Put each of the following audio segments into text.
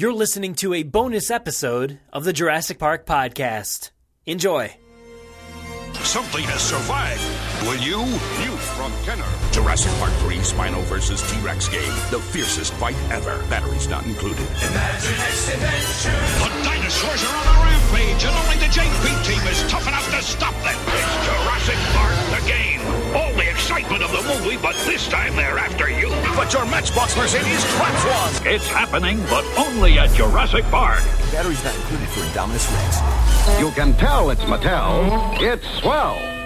You're listening to a bonus episode of the Jurassic Park podcast. Enjoy. Something has survived. Will you? News from Kenner. Jurassic Park 3 Spino versus T-Rex game. The fiercest fight ever. Batteries not included. Imagine its invention. The dinosaurs are on a rampage, and only the JP team is tough enough to stop them. It's Jurassic Park, the game. All the excitement of the movie, but this time they're after you. But your Matchbox Mercedes traps one. It's happening, but only at Jurassic Park. Batteries not included for Indominus Rex. You can tell it's Mattel. It's swell.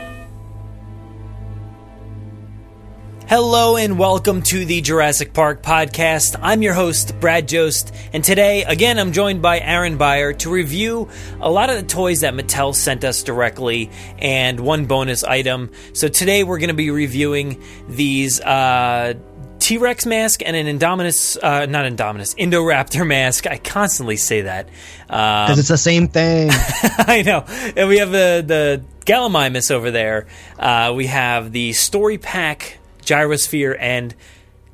Hello and welcome to the Jurassic Park podcast. I'm your host, Brad Jost, and today, again, I'm joined by Aaron Beyer to review a lot of the toys that Mattel sent us directly and one bonus item. So today we're going to be reviewing these uh, T Rex mask and an Indominus, uh, not Indominus, Indoraptor mask. I constantly say that. Um, because it's the same thing. I know. And we have the the Gallimimus over there. Uh, we have the Story Pack Gyrosphere and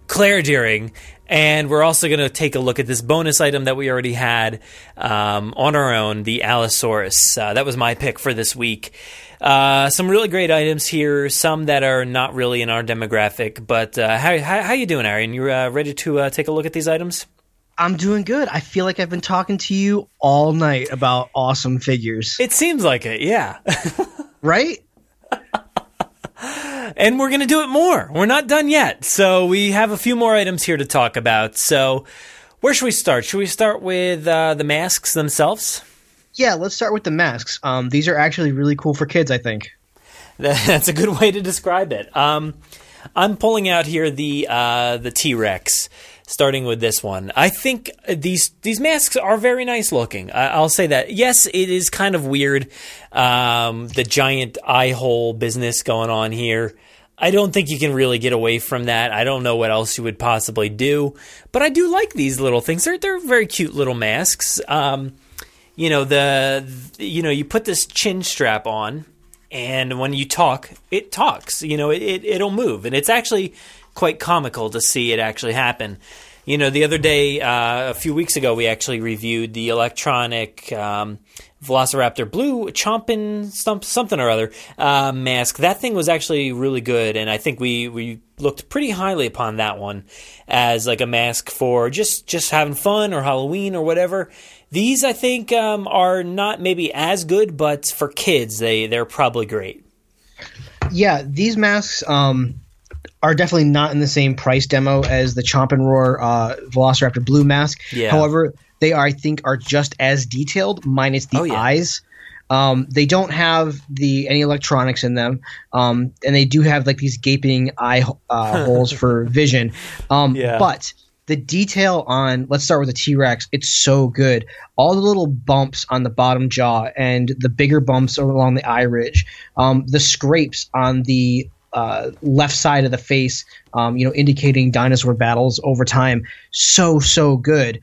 Claire Dearing. And we're also going to take a look at this bonus item that we already had um, on our own, the Allosaurus. Uh, that was my pick for this week. Uh, some really great items here. Some that are not really in our demographic. But uh, how, how how you doing, Aaron? You uh, ready to uh, take a look at these items? I'm doing good. I feel like I've been talking to you all night about awesome figures. It seems like it, yeah. right? And we're going to do it more. We're not done yet. So we have a few more items here to talk about. So where should we start? Should we start with uh, the masks themselves? Yeah, let's start with the masks. Um, these are actually really cool for kids, I think. That's a good way to describe it. Um, I'm pulling out here the uh, the T Rex, starting with this one. I think these these masks are very nice looking. I, will say that. Yes, it is kind of weird, um, the giant eye hole business going on here. I don't think you can really get away from that. I don't know what else you would possibly do, but I do like these little things. They're they're very cute little masks. Um, you know the you know you put this chin strap on and when you talk it talks you know it, it it'll move and it's actually quite comical to see it actually happen. You know the other day uh, a few weeks ago we actually reviewed the electronic um, velociraptor blue chomping stump, something or other uh, mask. That thing was actually really good and i think we we looked pretty highly upon that one as like a mask for just just having fun or halloween or whatever. These, I think, um, are not maybe as good, but for kids, they they're probably great. Yeah, these masks um, are definitely not in the same price demo as the Chomp and Roar uh, Velociraptor Blue mask. Yeah. However, they are, I think, are just as detailed, minus the Oh, yeah. eyes. Um, they don't have the any electronics in them, um, and they do have like these gaping eye uh, holes for vision. Um, Yeah. But the detail on let's start with the T Rex. It's so good. All the little bumps on the bottom jaw and the bigger bumps along the eye ridge, um, the scrapes on the uh, left side of the face, um, you know, indicating dinosaur battles over time. So so good.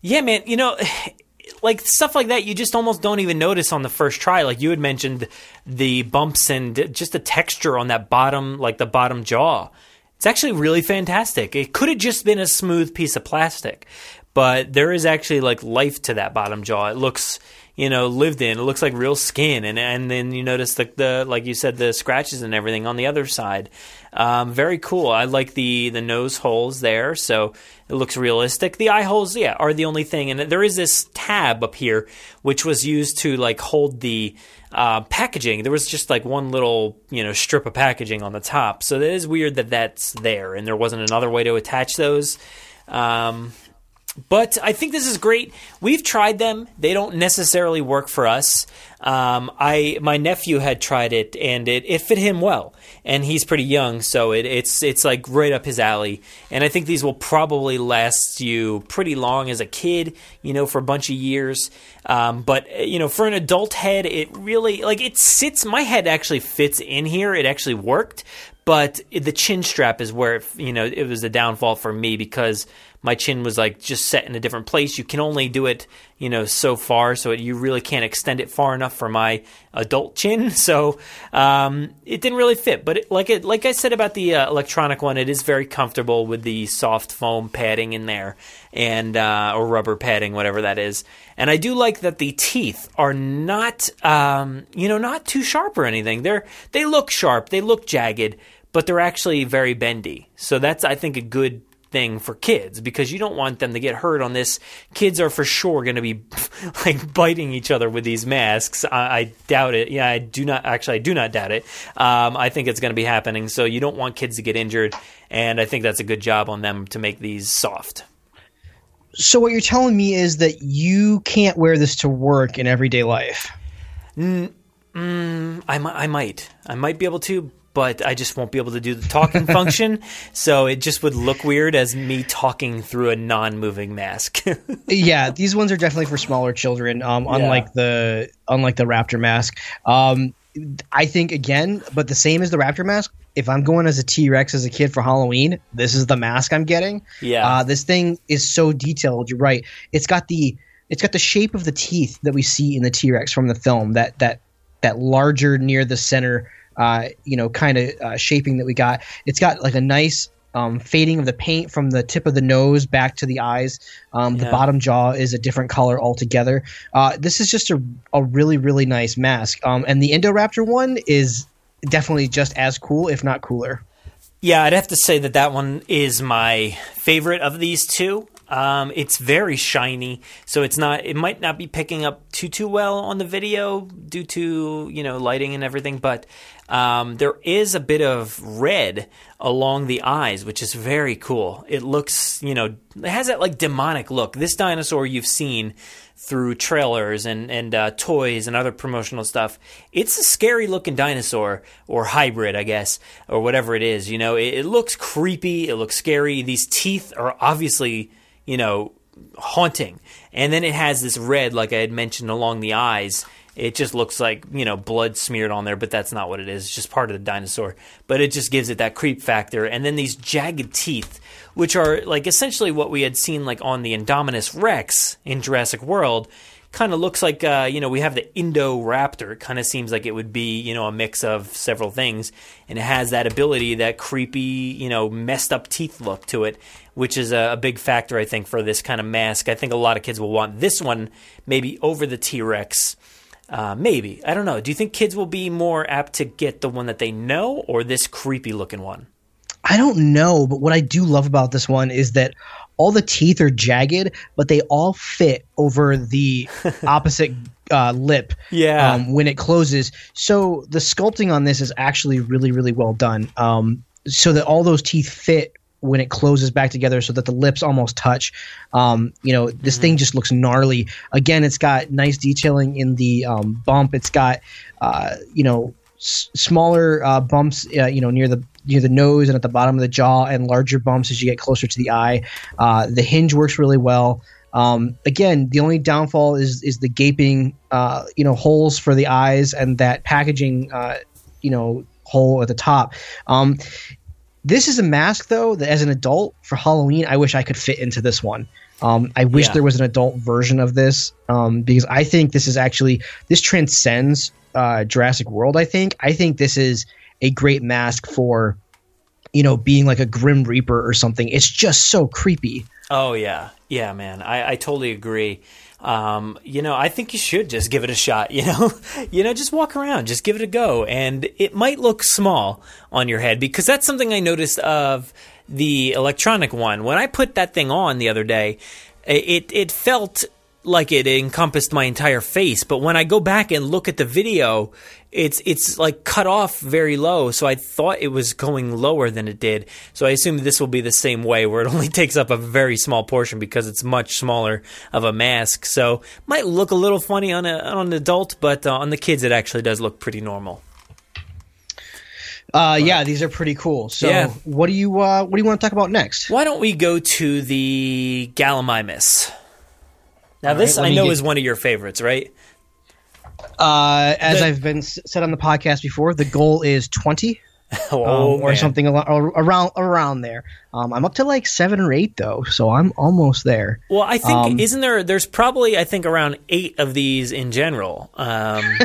Yeah, man. You know, like stuff like that, you just almost don't even notice on the first try. Like you had mentioned the bumps and just the texture on that bottom, like the bottom jaw. It's actually really fantastic. It could have just been a smooth piece of plastic, but there is actually like life to that bottom jaw. It looks, you know, lived in. It looks like real skin, and and then you notice the, the like you said the scratches and everything on the other side. Um, very cool. I like the the nose holes there, so it looks realistic. The eye holes, yeah, are the only thing, and there is this tab up here which was used to like hold the uh, packaging. There was just like one little you know strip of packaging on the top, so it is weird that that's there, and there wasn't another way to attach those. Um, but I think this is great. We've tried them; they don't necessarily work for us. Um, I my nephew had tried it, and it, it fit him well, and he's pretty young, so it, it's it's like right up his alley. And I think these will probably last you pretty long as a kid, you know, for a bunch of years. Um, but you know, for an adult head, it really like it sits. My head actually fits in here. It actually worked, but the chin strap is where it, you know it was the downfall for me because my chin was like just set in a different place. You can only do it, you know, so far, so it, you really can't extend it far enough for my adult chin. So um, it didn't really fit. But it, like it, like I said about the uh, electronic one, it is very comfortable with the soft foam padding in there and uh, or rubber padding, whatever that is. And I do like that the teeth are not, um, you know, not too sharp or anything. They're they look sharp, they look jagged, but they're actually very bendy. So that's I think a good thing for kids because you don't want them to get hurt on this. Kids are for sure going to be like biting each other with these masks. I, I, doubt it. Yeah, I do not actually. I do not doubt it. Um, I think it's going to be happening. So you don't want kids to get injured, and I think that's a good job on them to make these soft. So what you're telling me is that you can't wear this to work in everyday life. Mm, mm, I, I might. I might be able to, but I just won't be able to do the talking function. So it just would look weird as me talking through a non-moving mask. yeah, these ones are definitely for smaller children. Um, unlike yeah. the unlike the Raptor mask. Um, I think again, but the same as the Raptor mask. If I'm going as a T Rex as a kid for Halloween, this is the mask I'm getting. Yeah, uh, this thing is so detailed. You're right. It's got the it's got the shape of the teeth that we see in the T Rex from the film. That that that larger near the center uh, you know, kind of uh, shaping that we got. It's got like a nice um, fading of the paint from the tip of the nose back to the eyes. Um, yeah. The bottom jaw is a different color altogether. Uh, this is just a, a really, really nice mask. Um, and the Indoraptor one is definitely just as cool, if not cooler. Yeah, I'd have to say that that one is my favorite of these two. Um, it's very shiny, so it's not. It might not be picking up too too well on the video due to you know lighting and everything, but um, there is a bit of red along the eyes, which is very cool. It looks, you know, it has that like demonic look. This dinosaur you've seen through trailers and and uh, toys and other promotional stuff. It's a scary looking dinosaur or hybrid, I guess, or whatever it is. You know, it, it looks creepy. It looks scary. These teeth are obviously you know, haunting. And then it has this red, like I had mentioned, along the eyes. It just looks like, you know, blood smeared on there, but that's not what it is. It's just part of the dinosaur. But it just gives it that creep factor. And then these jagged teeth, which are like essentially what we had seen like on the Indominus Rex in Jurassic World kind of looks like uh, you know we have the Indoraptor. It kind of seems like it would be you know a mix of several things, and it has that ability, that creepy you know messed up teeth look to it, which is a, a big factor I think for this kind of mask. I think a lot of kids will want this one maybe over the T Rex. Uh, maybe I don't know. Do you think kids will be more apt to get the one that they know or this creepy looking one? I don't know, but what I do love about this one is that all the teeth are jagged, but they all fit over the opposite uh, lip yeah. Um, when it closes. So the sculpting on this is actually really, really well done. Um, so that all those teeth fit when it closes back together so that the lips almost touch. Um, you know, this mm-hmm. thing just looks gnarly. Again, it's got nice detailing in the um, bump. It's got, uh, you know, s- smaller uh, bumps, uh, you know, near the near the nose and at the bottom of the jaw, and larger bumps as you get closer to the eye. Uh, the hinge works really well. Um, again, the only downfall is is the gaping, uh, you know, holes for the eyes and that packaging, uh, you know, hole at the top. Um, this is a mask though that, as an adult for Halloween, I wish I could fit into this one. Um, I wish yeah. there was an adult version of this um, because I think this is actually this transcends uh, Jurassic World. I think. I think this is a great mask for you know being like a grim reaper or something. It's just so creepy. Oh yeah. Yeah man. I, I totally agree. Um, you know i think you should just give it a shot you know? You know just walk around. Just give it a go. And it might look small on your head because that's something i noticed of the electronic one. When i put that thing on the other day it it felt like it encompassed my entire face. But when I go back and look at the video, it's it's like cut off very low. So I thought it was going lower than it did. So I assume this will be the same way, where it only takes up a very small portion because it's much smaller of a mask. So might look a little funny on a, on an adult, but uh, on the kids it actually does look pretty normal. Uh, yeah, these are pretty cool. So, yeah. what do you uh, what do you want to talk about next? Why don't we go to the Gallimimus? Now, this right, I know get... is one of your favorites, right? Uh, as the... I've been said on the podcast before, the goal is twenty. Oh, um, or man. something al- or around around there. Um, I'm up to like seven or eight though, so I'm almost there. Well, I think Um, isn't there? There's probably I think around eight of these in general. Um,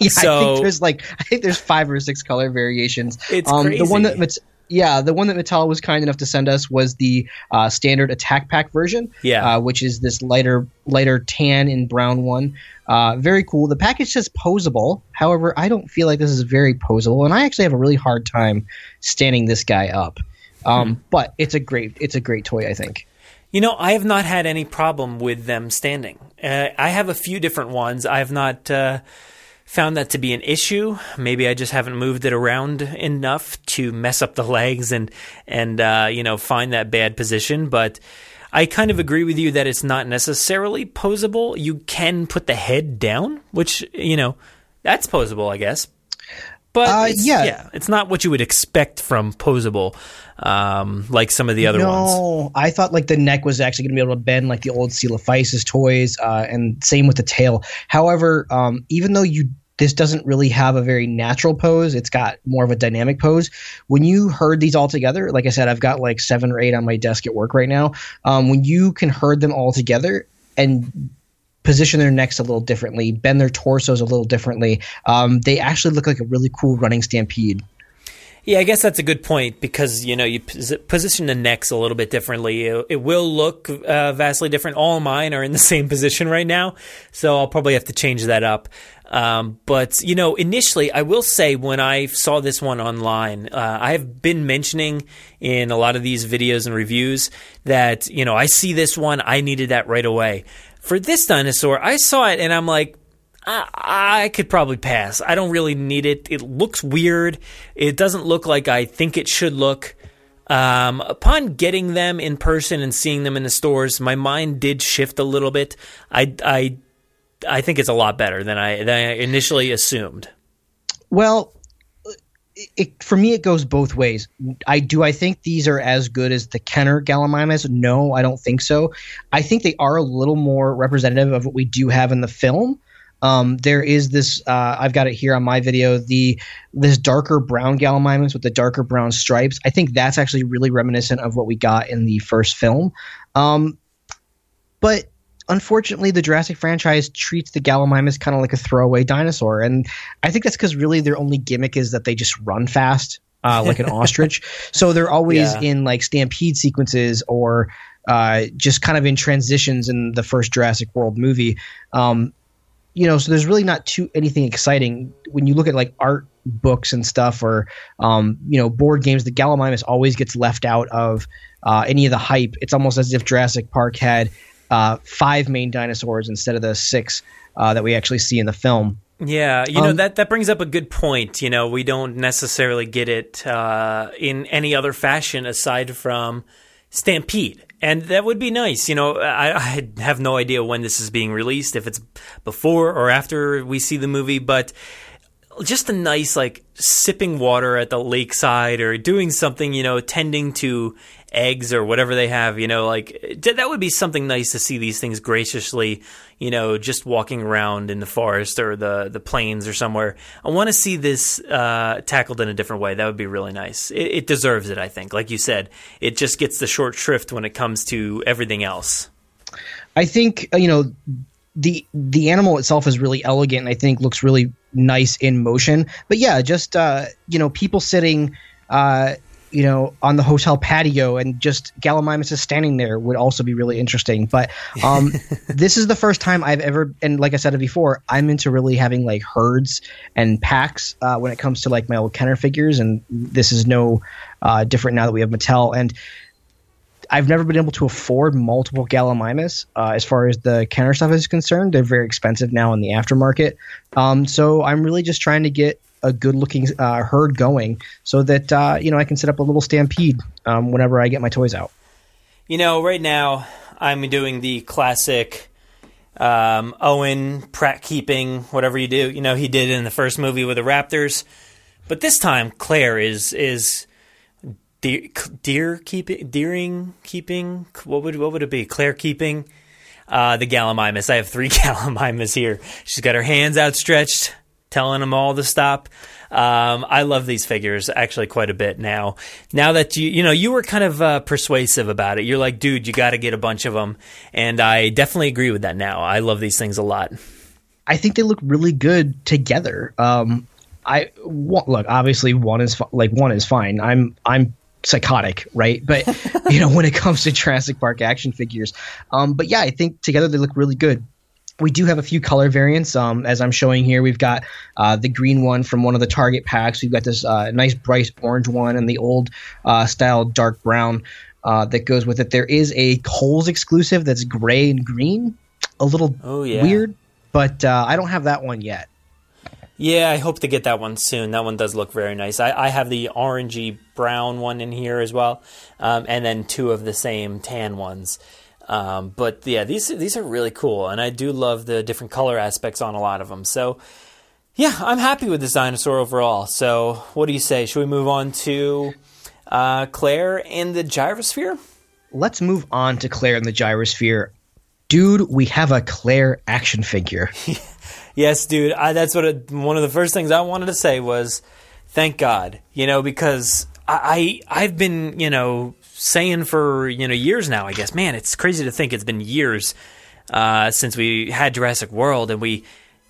Yeah, I So- think there's like I think there's five or six color variations. It's um, The one crazy. that Mat- yeah, the one that Mattel was kind enough to send us was the uh, standard attack pack version. Yeah. uh, which is this lighter lighter tan and brown one. Uh, very cool. The package says posable. However, I don't feel like this is very posable, and I actually have a really hard time standing this guy up. Um, Hmm. But it's a great it's a great toy. I think. You know, I have not had any problem with them standing. Uh, I have a few different ones. I have not uh, found that to be an issue. Maybe I just haven't moved it around enough to mess up the legs and and uh, you know find that bad position. But I kind of agree with you that it's not necessarily posable. You can put the head down, which you know that's posable, I guess. But Uh, it's, yeah. yeah, it's not what you would expect from posable, um, like some of the other ones. No, I thought like the neck was actually going to be able to bend like the old Coelophysis toys, uh, and same with the tail. However, um, even though you this doesn't really have a very natural pose, it's got more of a dynamic pose. When you herd these all together, like I said, I've got like seven or eight on my desk at work right now. Um, when you can herd them all together and position their necks a little differently, bend their torsos a little differently, um, they actually look like a really cool running stampede. Yeah, I guess that's a good point because you know you position the necks a little bit differently. It, will look uh, vastly different. All mine are in the same position right now, so I'll probably have to change that up. Um, but you know, initially, I will say when I saw this one online, uh, I have been mentioning in a lot of these videos and reviews that you know I see this one, I needed that right away. For this dinosaur, I saw it and I'm like, I, could probably pass. I don't really need it. It looks weird. It doesn't look like I think it should look. Um, upon getting them in person and seeing them in the stores, my mind did shift a little bit. I, I, I think it's a lot better than I, than I initially assumed. Well, it, for me, it goes both ways. I do. I think these are as good as the Kenner Gallimimus. No, I don't think so. I think they are a little more representative of what we do have in the film. Um, there is this. Uh, I've got it here on my video. The this darker brown Gallimimus with the darker brown stripes. I think that's actually really reminiscent of what we got in the first film. Um, but unfortunately, the Jurassic franchise treats the Gallimimus kind of like a throwaway dinosaur, and I think that's because really their only gimmick is that they just run fast, uh, like an ostrich. So they're always Yeah. in like stampede sequences or uh, just kind of in transitions in the first Jurassic World movie. Um, you know, so there's really not too anything exciting when you look at like art books and stuff or um, you know board games. The Gallimimus always gets left out of uh, any of the hype. It's almost as if Jurassic Park had uh, five main dinosaurs instead of the six uh, that we actually see in the film. Yeah, you know Um, that that brings up a good point. You know, we don't necessarily get it uh, in any other fashion aside from Stampede, and that would be nice. You know, I, I have no idea when this is being released, if it's before or after we see the movie, but just a nice like sipping water at the lakeside or doing something, you know, tending to eggs or whatever they have, you know, like that would be something nice to see these things graciously, you know, just walking around in the forest or the the plains or somewhere. I want to see this uh, tackled in a different way. That would be really nice. It, it deserves it, I think. Like you said, it just gets the short shrift when it comes to everything else. I think uh, you know the the animal itself is really elegant and I think looks really nice in motion. But yeah, just uh, you know people sitting uh, you know on the hotel patio and just Gallimimus is standing there would also be really interesting. But um, this is the first time I've ever and like I said before, I'm into really having like herds and packs uh, when it comes to like my old Kenner figures, and this is no uh, different now that we have Mattel and. I've never been able to afford multiple Gallimimus uh, as far as the Kenner stuff is concerned. They're very expensive now in the aftermarket. Um, so I'm really just trying to get a good looking uh, herd going so that uh, you know I can set up a little stampede um, whenever I get my toys out. You know, right now I'm doing the classic um, Owen Pratt keeping, whatever you do. You know, he did in the first movie with the Raptors, but this time Claire is is deer, deer keeping, deering keeping. What would what would it be? Claire keeping uh, the Gallimimus. I have three Gallimimus here. She's got her hands outstretched. telling them all to stop. Um, I love these figures actually quite a bit now. Now that you, you know, you were kind of uh, persuasive about it. You're like, dude, you got to get a bunch of them, and I definitely agree with that. Now, I love these things a lot. I think they look really good together. Um, I look obviously one is like one is fine. I'm I'm psychotic, right? But you know when it comes to Jurassic Park action figures, um, but yeah, I think together they look really good. We do have a few color variants, um, as I'm showing here. We've got uh, the green one from one of the Target packs. We've got this uh, nice bright orange one and the old uh, style dark brown uh, that goes with it. There is a Kohl's exclusive that's gray and green, a little Oh, yeah. weird, but uh, I don't have that one yet. Yeah, I hope to get that one soon. That one does look very nice. I, I have the orangey brown one in here as well, um, and then two of the same tan ones. Um, but yeah, these these are really cool, and I do love the different color aspects on a lot of them. So yeah, I'm happy with this dinosaur overall. So what do you say? Should we move on to uh, Claire and the gyrosphere? let's move on to Claire and the gyrosphere. Dude, we have a Claire action figure. Yes, dude. I, that's what it, one of the first things I wanted to say was, thank God. You know, because I, I I've been you know saying for you know years now. I guess, man, it's crazy to think it's been years uh, since we had Jurassic World and we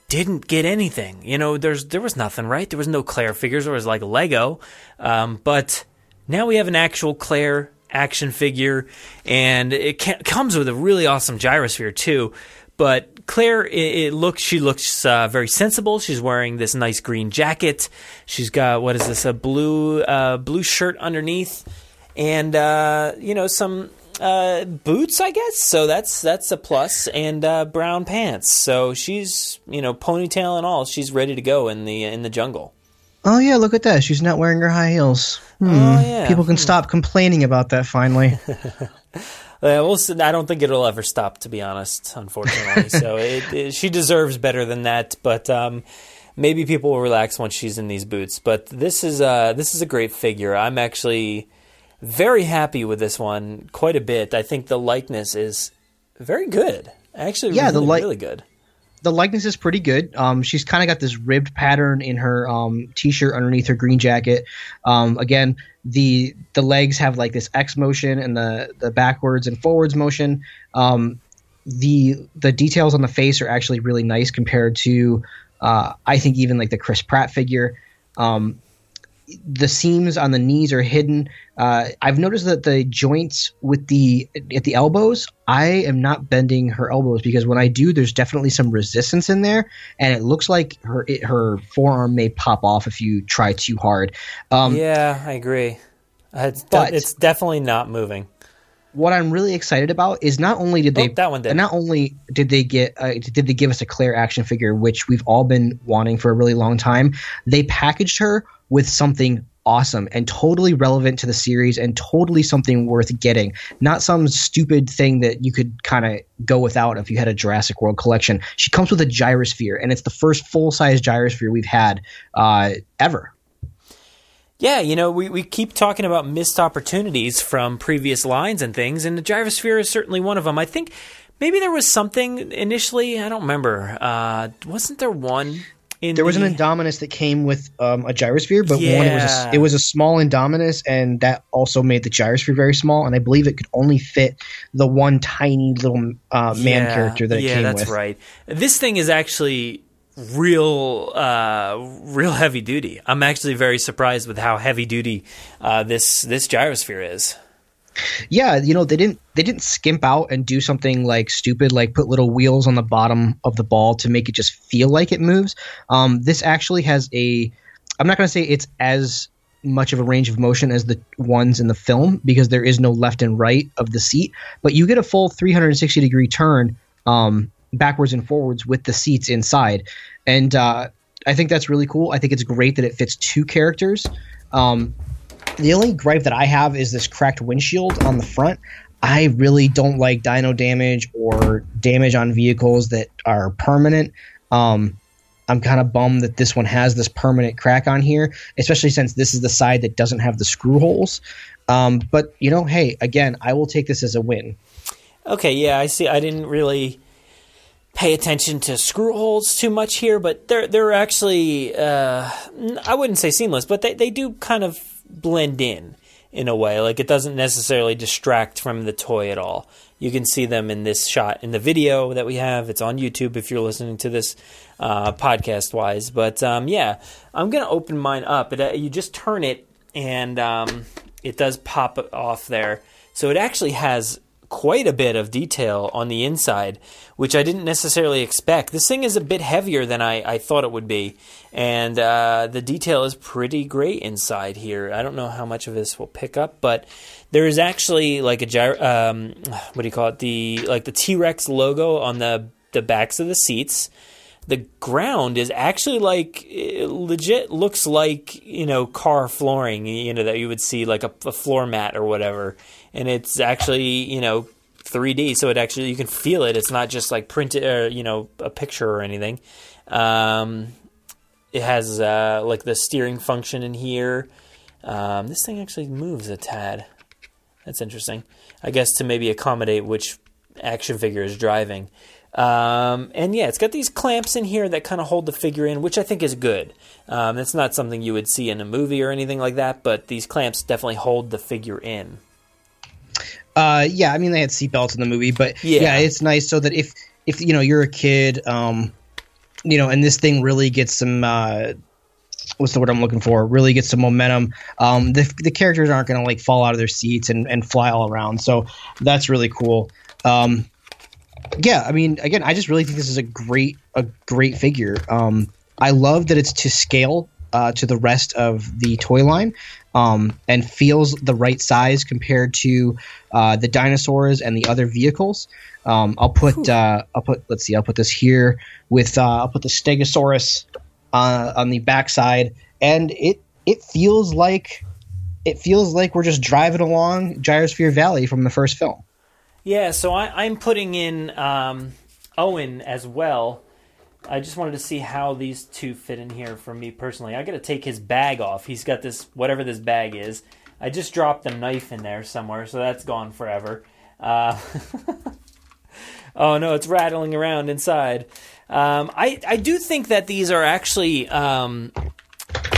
didn't get anything. You know, there's there was nothing, right? There was no Claire figures. There was like Lego, um, but now we have an actual Claire action figure, and it comes with a really awesome gyrosphere too. But Claire, it, it looks she looks uh, very sensible. She's wearing this nice green jacket. She's got what is this a blue uh, blue shirt underneath, and uh, you know some uh, boots, I guess. So that's that's a plus, and uh, brown pants. So she's you know ponytail and all. She's ready to go in the in the jungle. Oh yeah, look at that. She's not wearing her high heels. Hmm. Oh, yeah. People can stop complaining about that finally. Uh, we'll. I don't think it'll ever stop, to be honest. Unfortunately, so it, it, she deserves better than that. But um, maybe people will relax once she's in these boots. But this is uh, this is a great figure. I'm actually very happy with this one quite a bit. I think the likeness is very good. Actually, Yeah, really, the li- really good. The likeness is pretty good. Um, she's kind of got this ribbed pattern in her um, t-shirt underneath her green jacket. Um, again, the the legs have like this X motion and the the backwards and forwards motion. Um, the the details on the face are actually really nice compared to uh, I think even like the Chris Pratt figure. Um, the seams on the knees are hidden. Uh, I've noticed that the joints with the at the elbows, I am not bending her elbows because when I do, there's definitely some resistance in there, and it looks like her it, her forearm may pop off if you try too hard. Um, Yeah, I agree. Uh, It's, But- it's definitely not moving. What I'm really excited about is not only did they Oh, that one did. not only did they get uh, did they give us a Claire action figure, which we've all been wanting for a really long time. They packaged her with something awesome and totally relevant to the series and totally something worth getting. Not some stupid thing that you could kind of go without if you had a Jurassic World collection. She comes with a gyrosphere, and it's the first full size gyrosphere we've had uh, ever. Yeah, you know, we, we keep talking about missed opportunities from previous lines and things, and the gyrosphere is certainly one of them. I think maybe there was something initially, I don't remember. Uh, wasn't there one in There was the, an Indominus that came with um, a gyrosphere, but one it was a, it was a small Indominus, and that also made the gyrosphere very small. And I believe it could only fit the one tiny little uh, man Yeah, character that it yeah, came that's with. That's right. This thing is actually real uh real heavy duty i'm actually very surprised with how heavy duty uh this this gyrosphere is Yeah, you know they didn't they didn't skimp out and do something like stupid, like put little wheels on the bottom of the ball to make it just feel like it moves. Um, this actually has a. I'm not going to say it's as much of a range of motion as the ones in the film because there is no left and right of the seat, but you get a full 360 degree turn um, backwards and forwards with the seats inside, and uh, I think that's really cool. I think it's great that it fits two characters. Um, the only gripe that I have is this cracked windshield on the front. I really don't like dyno damage or damage on vehicles that are permanent. Um, I'm kind of bummed that this one has this permanent crack on here, especially since this is the side that doesn't have the screw holes. Um, but you know, hey, again, I will take this as a win. Okay, yeah, I see. I didn't really pay attention to screw holes too much here, but they're they're actually uh, I wouldn't say seamless, but they, they do kind of blend in in a way. Like it doesn't necessarily distract from the toy at all. You can see them in this shot in the video that we have. It's on YouTube if you're listening to this uh, podcast wise. But um, yeah, I'm gonna open mine up. It, uh, you just turn it and um, it does pop off there. So it actually has quite a bit of detail on the inside, which I didn't necessarily expect. This thing is a bit heavier than I, I thought it would be, and uh, the detail is pretty great inside here. I don't know how much of this will pick up, but there is actually like a gyro, um, what do you call it? The like the T Rex logo on the the backs of the seats the ground is actually like legit looks like you know car flooring you know that you would see like a, a, floor mat or whatever and it's actually you know 3d so it actually you can feel it. It's not just like printed or you know a picture or anything. Um, it has uh, like the steering function in here. Um, this thing actually moves a tad. That's interesting. I guess to maybe accommodate which action figure is driving. Um, and yeah, it's got these clamps in here that kind of hold the figure in, which I think is good. Um, it's not something you would see in a movie or anything like that, but these clamps definitely hold the figure in. Uh, yeah, I mean they had seatbelts in the movie, but yeah. yeah. it's nice so that if if you know you're a kid, um, you know, and this thing really gets some. Uh, what's the word I'm looking for? Really gets some momentum. Um, the the characters aren't going to like fall out of their seats and, and fly all around, so that's really cool. Um, yeah, I mean, again, I just really think this is a great a great figure. Um, I love that it's to scale uh, to the rest of the toy line, um, and feels the right size compared to uh, the dinosaurs and the other vehicles. Um, I'll put uh, I'll put let's see I'll put this here with uh, I'll put the Stegosaurus uh, on the backside, and it it feels like it feels like we're just driving along Gyrosphere Valley from the first film. Yeah, so I, am putting in um, Owen as well. I just wanted to see how these two fit in here for me personally. I got to take his bag off. He's got this whatever this bag is. I just dropped the knife in there somewhere, so that's gone forever. Uh, oh no, it's rattling around inside. Um, I I do think that these are actually um,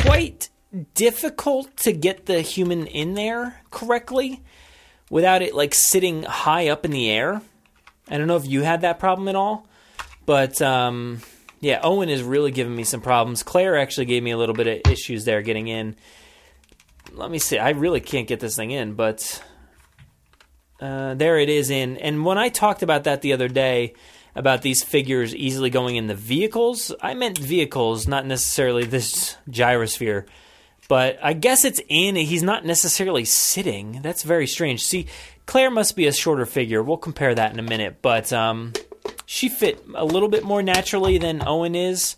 quite difficult to get the human in there correctly without it like sitting high up in the air. I don't know if you had that problem at all, but um, yeah, Owen is really giving me some problems. Claire actually gave me a little bit of issues there getting in. Let me see. I really can't get this thing in, but uh, there it is in. And when I talked about that the other day about these figures easily going in the vehicles, I meant vehicles, not necessarily this gyrosphere. But I guess it's in. He's not necessarily sitting. That's very strange. See, Claire must be a shorter figure. We'll compare that in a minute. But um, she fit a little bit more naturally than Owen is.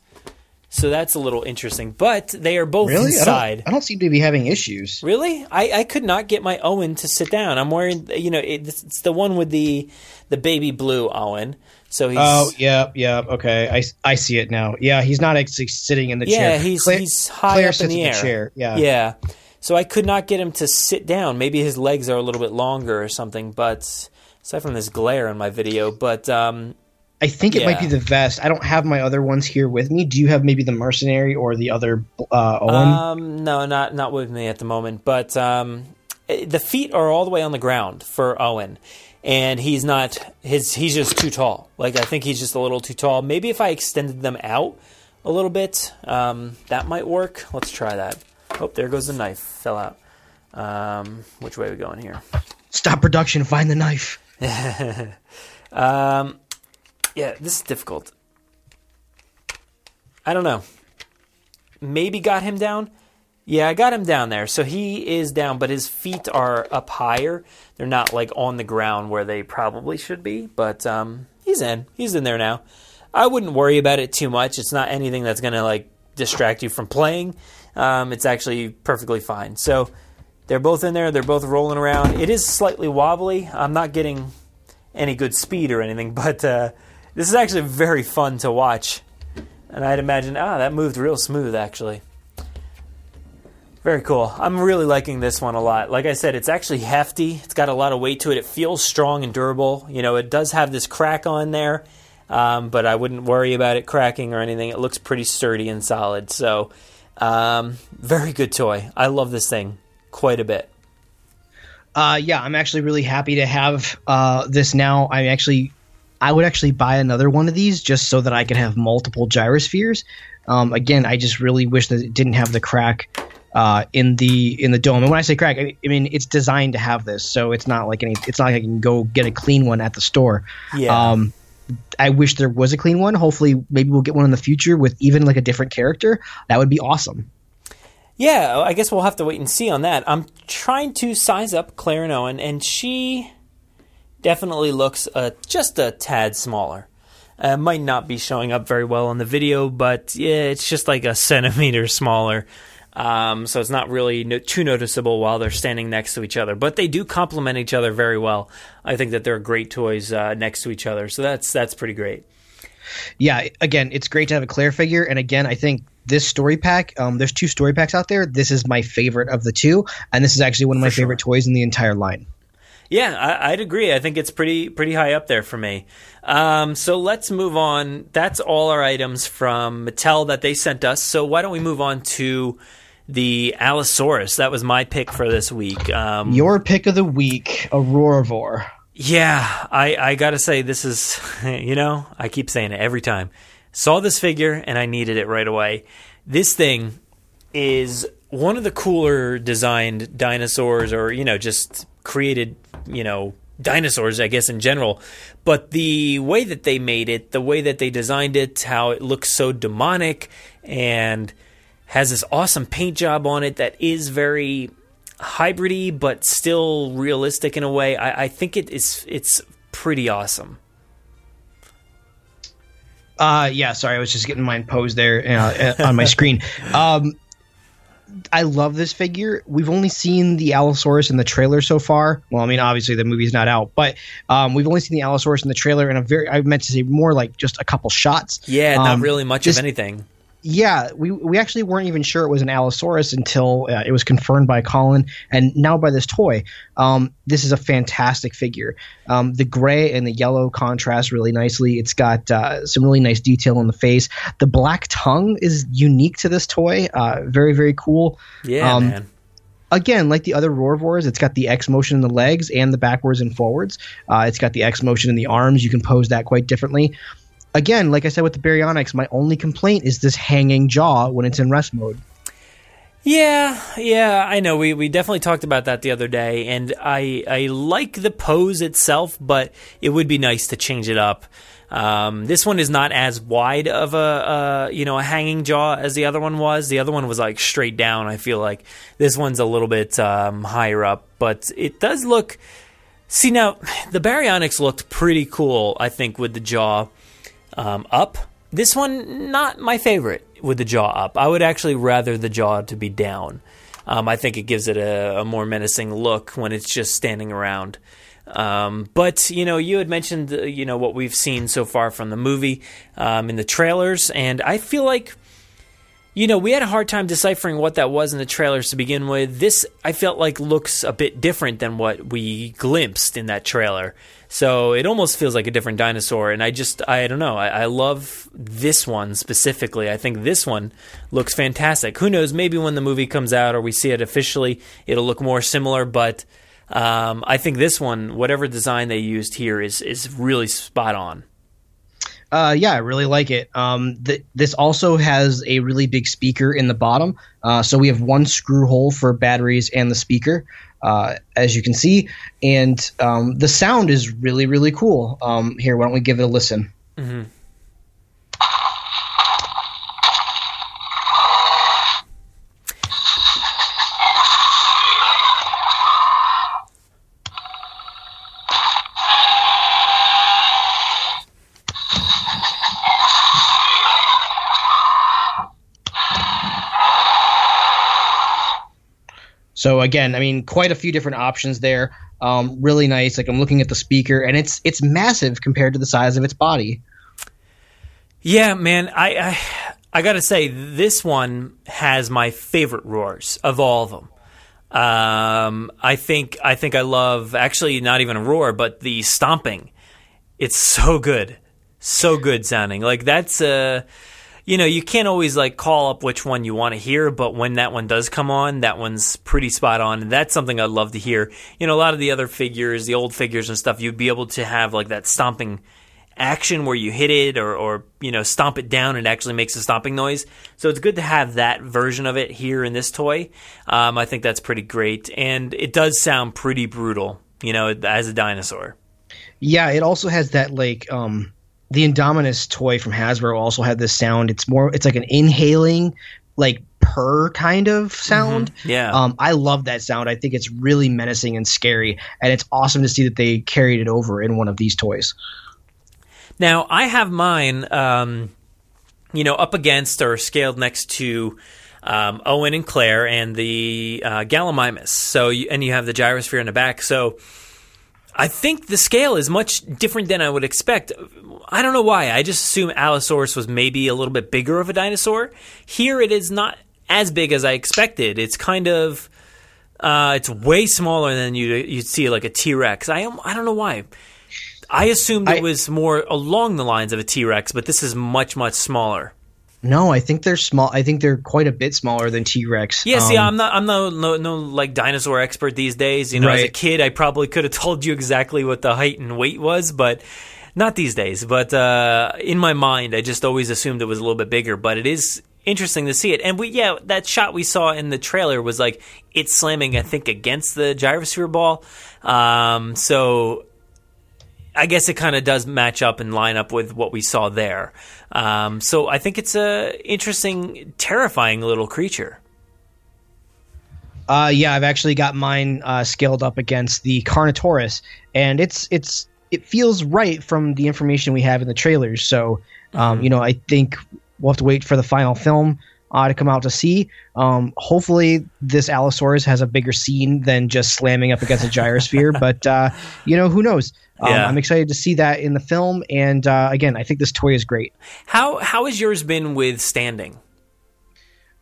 So that's a little interesting. But they are both really? inside. I don't, I don't, seem to be having issues. Really? I, I could not get my Owen to sit down. I'm wearing, you know, it, it's the one with the the baby blue Owen. So he's oh yeah yeah okay I, I see it now yeah he's not actually sitting in the yeah, chair yeah he's Claire, he's high Claire up in the, air the chair yeah yeah so I could not get him to sit down maybe his legs are a little bit longer or something but aside from this glare in my video but um, I think it yeah. might be the vest I don't have my other ones here with me do you have maybe the mercenary or the other uh, Owen um, no not not with me at the moment but um, the feet are all the way on the ground for Owen and he's not his he's just too tall. Like I think he's just a little too tall. Maybe if I extended them out a little bit, um, that might work. Let's try that. Oh, there goes the knife. Fell out. Um, which way are we going here? Stop production. Find the knife. um, yeah, this is difficult. I don't know. Maybe got him down. Yeah, I got him down there. So he is down, but his feet are up higher. They're not like on the ground where they probably should be, but um, he's in. He's in there now. I wouldn't worry about it too much. It's not anything that's going to like distract you from playing. Um, it's actually perfectly fine. So they're both in there. They're both rolling around. It is slightly wobbly. I'm not getting any good speed or anything, but uh, this is actually very fun to watch. And I'd imagine, ah, that moved real smooth actually. Very cool. I'm really liking this one a lot. Like I said, it's actually hefty. It's got a lot of weight to it. It feels strong and durable. You know, it does have this crack on there. um, but I wouldn't worry about it cracking or anything. It looks pretty sturdy and solid. So, um, very good toy. I love this thing quite a bit. Uh, yeah, I'm actually really happy to have uh, this now. I'm actually, I would actually buy another one of these just so that I could have multiple gyrospheres. Um, again, I just really wish that it didn't have the crack uh, in the in the dome. And when I say crack, I, mean it's designed to have this, so it's not like any. It's not like I can go get a clean one at the store. Yeah. Um, I wish there was a clean one. Hopefully, maybe we'll get one in the future with even like a different character. That would be awesome. Yeah, I guess we'll have to wait and see on that. I'm trying to size up Claire and Owen, and she definitely looks uh, just a tad smaller. Uh, might not be showing up very well on the video, but yeah, it's just like a centimeter smaller. Um, so it's not really no- too noticeable while they're standing next to each other. But they do complement each other very well. I think that they're great toys uh, next to each other. So that's that's pretty great. yeah, again, it's great to have a Claire figure, and again, I think this story pack. Um, there's two story packs out there. This is my favorite of the two, and this is actually one of my sure. favorite toys in the entire line. Yeah, I, I'd agree. I think it's pretty pretty high up there for me. Um, so let's move on. That's all our items from Mattel that they sent us. So why don't we move on to the Allosaurus? That was my pick for this week. Um, Your pick of the week, a Roarivore. yeah, I, I gotta say this is, you know, I keep saying it every time. Saw this figure and I needed it right away. This thing is one of the cooler designed dinosaurs, or you know, just created, you know, dinosaurs, I guess in general. But the way that they made it, the way that they designed it, how it looks so demonic and has this awesome paint job on it that is very hybridy but still realistic in a way. I, I think it is it's pretty awesome. Uh, yeah, sorry, I was just getting mine posed there uh, uh, on my screen. Um, I love this figure. We've only seen the Allosaurus in the trailer so far. Well, I mean, obviously the movie's not out, but um, we've only seen the Allosaurus in the trailer, and a very I meant to say more like just a couple shots. Yeah, not Um, really much this- of anything. Yeah, we we actually weren't even sure it was an Allosaurus until uh, it was confirmed by Colin, and now by this toy. Um, this is a fantastic figure. Um, the gray and the yellow contrast really nicely. It's got uh, some really nice detail on the face. The black tongue is unique to this toy. Uh, very very cool. Yeah, um, man. Again, like the other Roarivores, it's got the X motion in the legs and the backwards and forwards. Uh, it's got the X motion in the arms. You can pose that quite differently. Again, like I said with the Baryonyx, my only complaint is this hanging jaw when it's in rest mode. Yeah, yeah, I know. We we definitely talked about that the other day, and I I like the pose itself, but it would be nice to change it up. Um, this one is not as wide of a uh, you know a hanging jaw as the other one was. The other one was like straight down. I feel like this one's a little bit um, higher up, but it does look. See now, the Baryonyx looked pretty cool. I think with the jaw um, up. This one, not my favorite with the jaw up. I would actually rather the jaw to be down. Um, I think it gives it a, a more menacing look when it's just standing around. Um, but you know, you had mentioned uh, you know what we've seen so far from the movie um, in the trailers, and I feel like you know, we had a hard time deciphering what that was in the trailers to begin with. This, I felt like, looks a bit different than what we glimpsed in that trailer. So it almost feels like a different dinosaur. And I just, I don't know, I, I love this one specifically. I think this one looks fantastic. Who knows, maybe when the movie comes out or we see it officially, it'll look more similar. But um, I think this one, whatever design they used here, is, is really spot on. Uh, yeah, I really like it. Um, th- this also has a really big speaker in the bottom. Uh, so we have one screw hole for batteries and the speaker, uh, as you can see. And um, the sound is really, really cool. Um, here, why don't we give it a listen? So again, I mean, quite a few different options there. Um, really nice. Like I'm looking at the speaker, and it's it's massive compared to the size of its body. Yeah, man, I, I I gotta say this one has my favorite roars of all of them. Um, I think I think I love actually not even a roar, but the stomping. It's so good. so good sounding. Like that's uh you know, you can't always like call up which one you want to hear, but when that one does come on, that one's pretty spot on. And that's something I'd love to hear. You know, a lot of the other figures, the old figures and stuff, you'd be able to have like that stomping action where you hit it or, or you know, stomp it down and it actually makes a stomping noise. So it's good to have that version of it here in this toy. Um, I think that's pretty great. And it does sound pretty brutal, you know, as a dinosaur. Yeah, it also has that like um the Indominus toy from Hasbro also had this sound. It's more it's like an inhaling like purr kind of sound. Mm-hmm. Yeah. Um I love that sound. I think it's really menacing and scary and it's awesome to see that they carried it over in one of these toys. Now I have mine, um, you know, up against or scaled next to um, Owen and Claire and the uh, Gallimimus. So you, and you have the gyrosphere in the back. So I think the scale is much different than I would expect. I don't know why. I just assume Allosaurus was maybe a little bit bigger of a dinosaur. Here it is not as big as I expected. It's kind of uh, it's way smaller than you you'd see like a T Rex. I am I don't know why. I assumed it was more along the lines of a T Rex, but this is much much smaller. No, I think they're small. I think they're quite a bit smaller than T Rex. Yeah, see, I'm not, I'm no, no, no, like dinosaur expert these days. You know, as a kid, I probably could have told you exactly what the height and weight was, but not these days. But uh, in my mind, I just always assumed it was a little bit bigger. But it is interesting to see it, and we, yeah, that shot we saw in the trailer was like it slamming, I think, against the gyrosphere ball. Um, so I guess it kind of does match up and line up with what we saw there. Um, so I think it's a interesting, terrifying little creature. Uh, yeah, I've actually got mine uh, scaled up against the Carnotaurus, and it's it's it feels right from the information we have in the trailers. So, um, you know, I think we'll have to wait for the final film uh, to come out to see. Um, hopefully, this Allosaurus has a bigger scene than just slamming up against a gyrosphere. but uh, you know, who knows? Um, Yeah. I'm excited to see that in the film, and uh, again, I think this toy is great. How how has yours been with standing?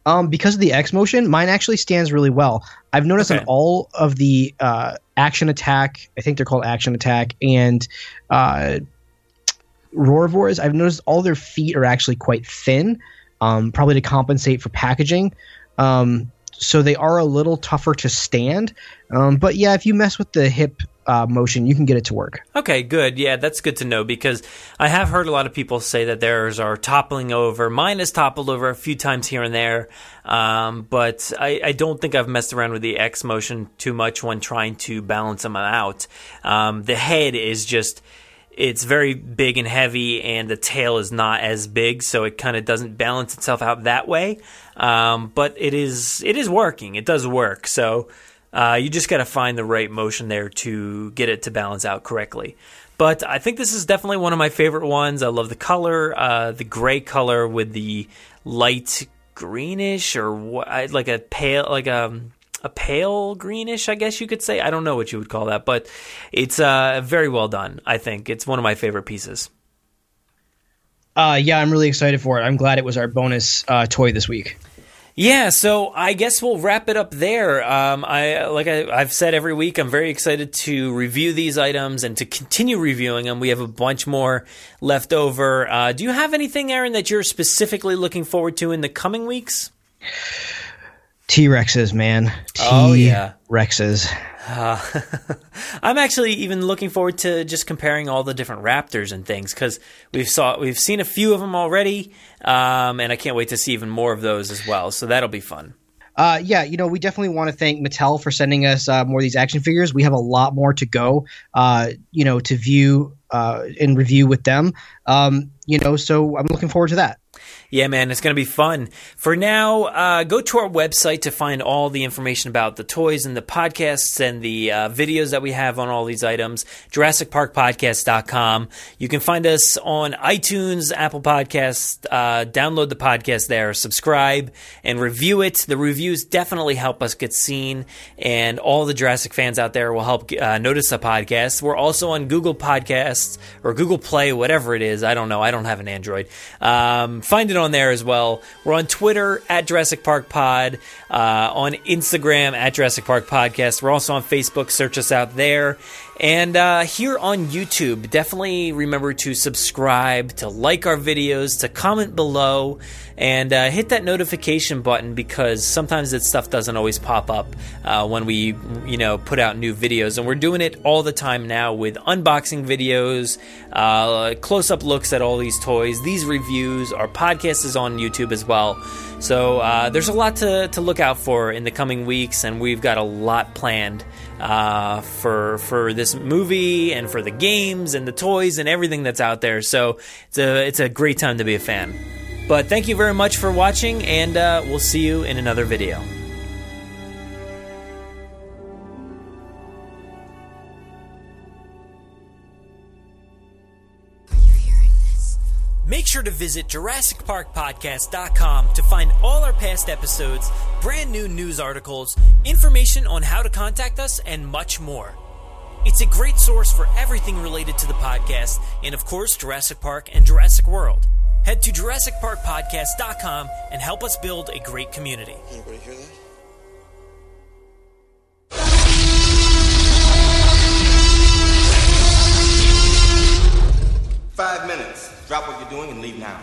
Um, because of the X motion, mine actually stands really well. I've noticed Okay. on all of the uh, action attack, I think they're called action attack, and uh, Roarivores, I've noticed all their feet are actually quite thin, um, probably to compensate for packaging. Um, so they are a little tougher to stand. Um, but yeah, if you mess with the hip uh, motion, you can get it to work. Okay, good. Yeah, that's good to know because I have heard a lot of people say that theirs are toppling over. Mine has toppled over a few times here and there, um, but I, I don't think I've messed around with the X motion too much when trying to balance them out. Um, the head is just. It's very big and heavy, and the tail is not as big, so it kind of doesn't balance itself out that way. Um, but it is it is working. It does work. So uh, you just got to find the right motion there to get it to balance out correctly. But I think this is definitely one of my favorite ones. I love the color, uh, the gray color with the light greenish or what, like a pale, like a a pale greenish, I guess you could say. I don't know what you would call that, but it's uh, very well done. I think it's one of my favorite pieces. Uh, yeah, I'm really excited for it. I'm glad it was our bonus uh, toy this week. Yeah, so I guess we'll wrap it up there. Um, I like I, I've said every week, I'm very excited to review these items and to continue reviewing them. We have a bunch more left over. Uh, do you have anything, Aaron, that you're specifically looking forward to in the coming weeks? T Rexes, man. T Oh, yeah. Rexes. I'm actually even looking forward to just comparing all the different Raptors and things because we've saw we've seen a few of them already, um, and I can't wait to see even more of those as well. So that'll be fun. Uh, yeah, you know, we definitely want to thank Mattel for sending us uh, more of these action figures. We have a lot more to go, uh, you know, to view uh, and review with them. Um, you know, so I'm looking forward to that. Yeah, man, it's going to be fun. For now, uh, go to our website to find all the information about the toys and the podcasts and the uh, videos that we have on all these items. JurassicParkPodcast.com. You can find us on iTunes, Apple Podcasts. Uh, download the podcast there, subscribe, and review it. The reviews definitely help us get seen, and all the Jurassic fans out there will help uh, notice the podcast. We're also on Google Podcasts or Google Play, whatever it is. I don't know. I don't have an Android. Um, find it on there as well. We're on Twitter at Jurassic Park Pod, uh, on Instagram at Jurassic Park Podcast. We're also on Facebook. Search us out there. And uh, here on YouTube, definitely remember to subscribe, to like our videos, to comment below, and uh, hit that notification button because sometimes that stuff doesn't always pop up uh, when we, you know, put out new videos. And we're doing it all the time now with unboxing videos, uh, close-up looks at all these toys, these reviews. Our podcast is on YouTube as well. So uh, there's a lot to, to look out for in the coming weeks, and we've got a lot planned uh, for for this movie and for the games and the toys and everything that's out there. So it's a it's a great time to be a fan. But thank you very much for watching, and uh, we'll see you in another video. Make sure to visit JurassicParkPodcast.com to find all our past episodes, brand new news articles, information on how to contact us, and much more. It's a great source for everything related to the podcast, and of course, Jurassic Park and Jurassic World. Head to JurassicParkPodcast.com and help us build a great community. Anybody hear that? Five minutes. Drop what you're doing and leave now.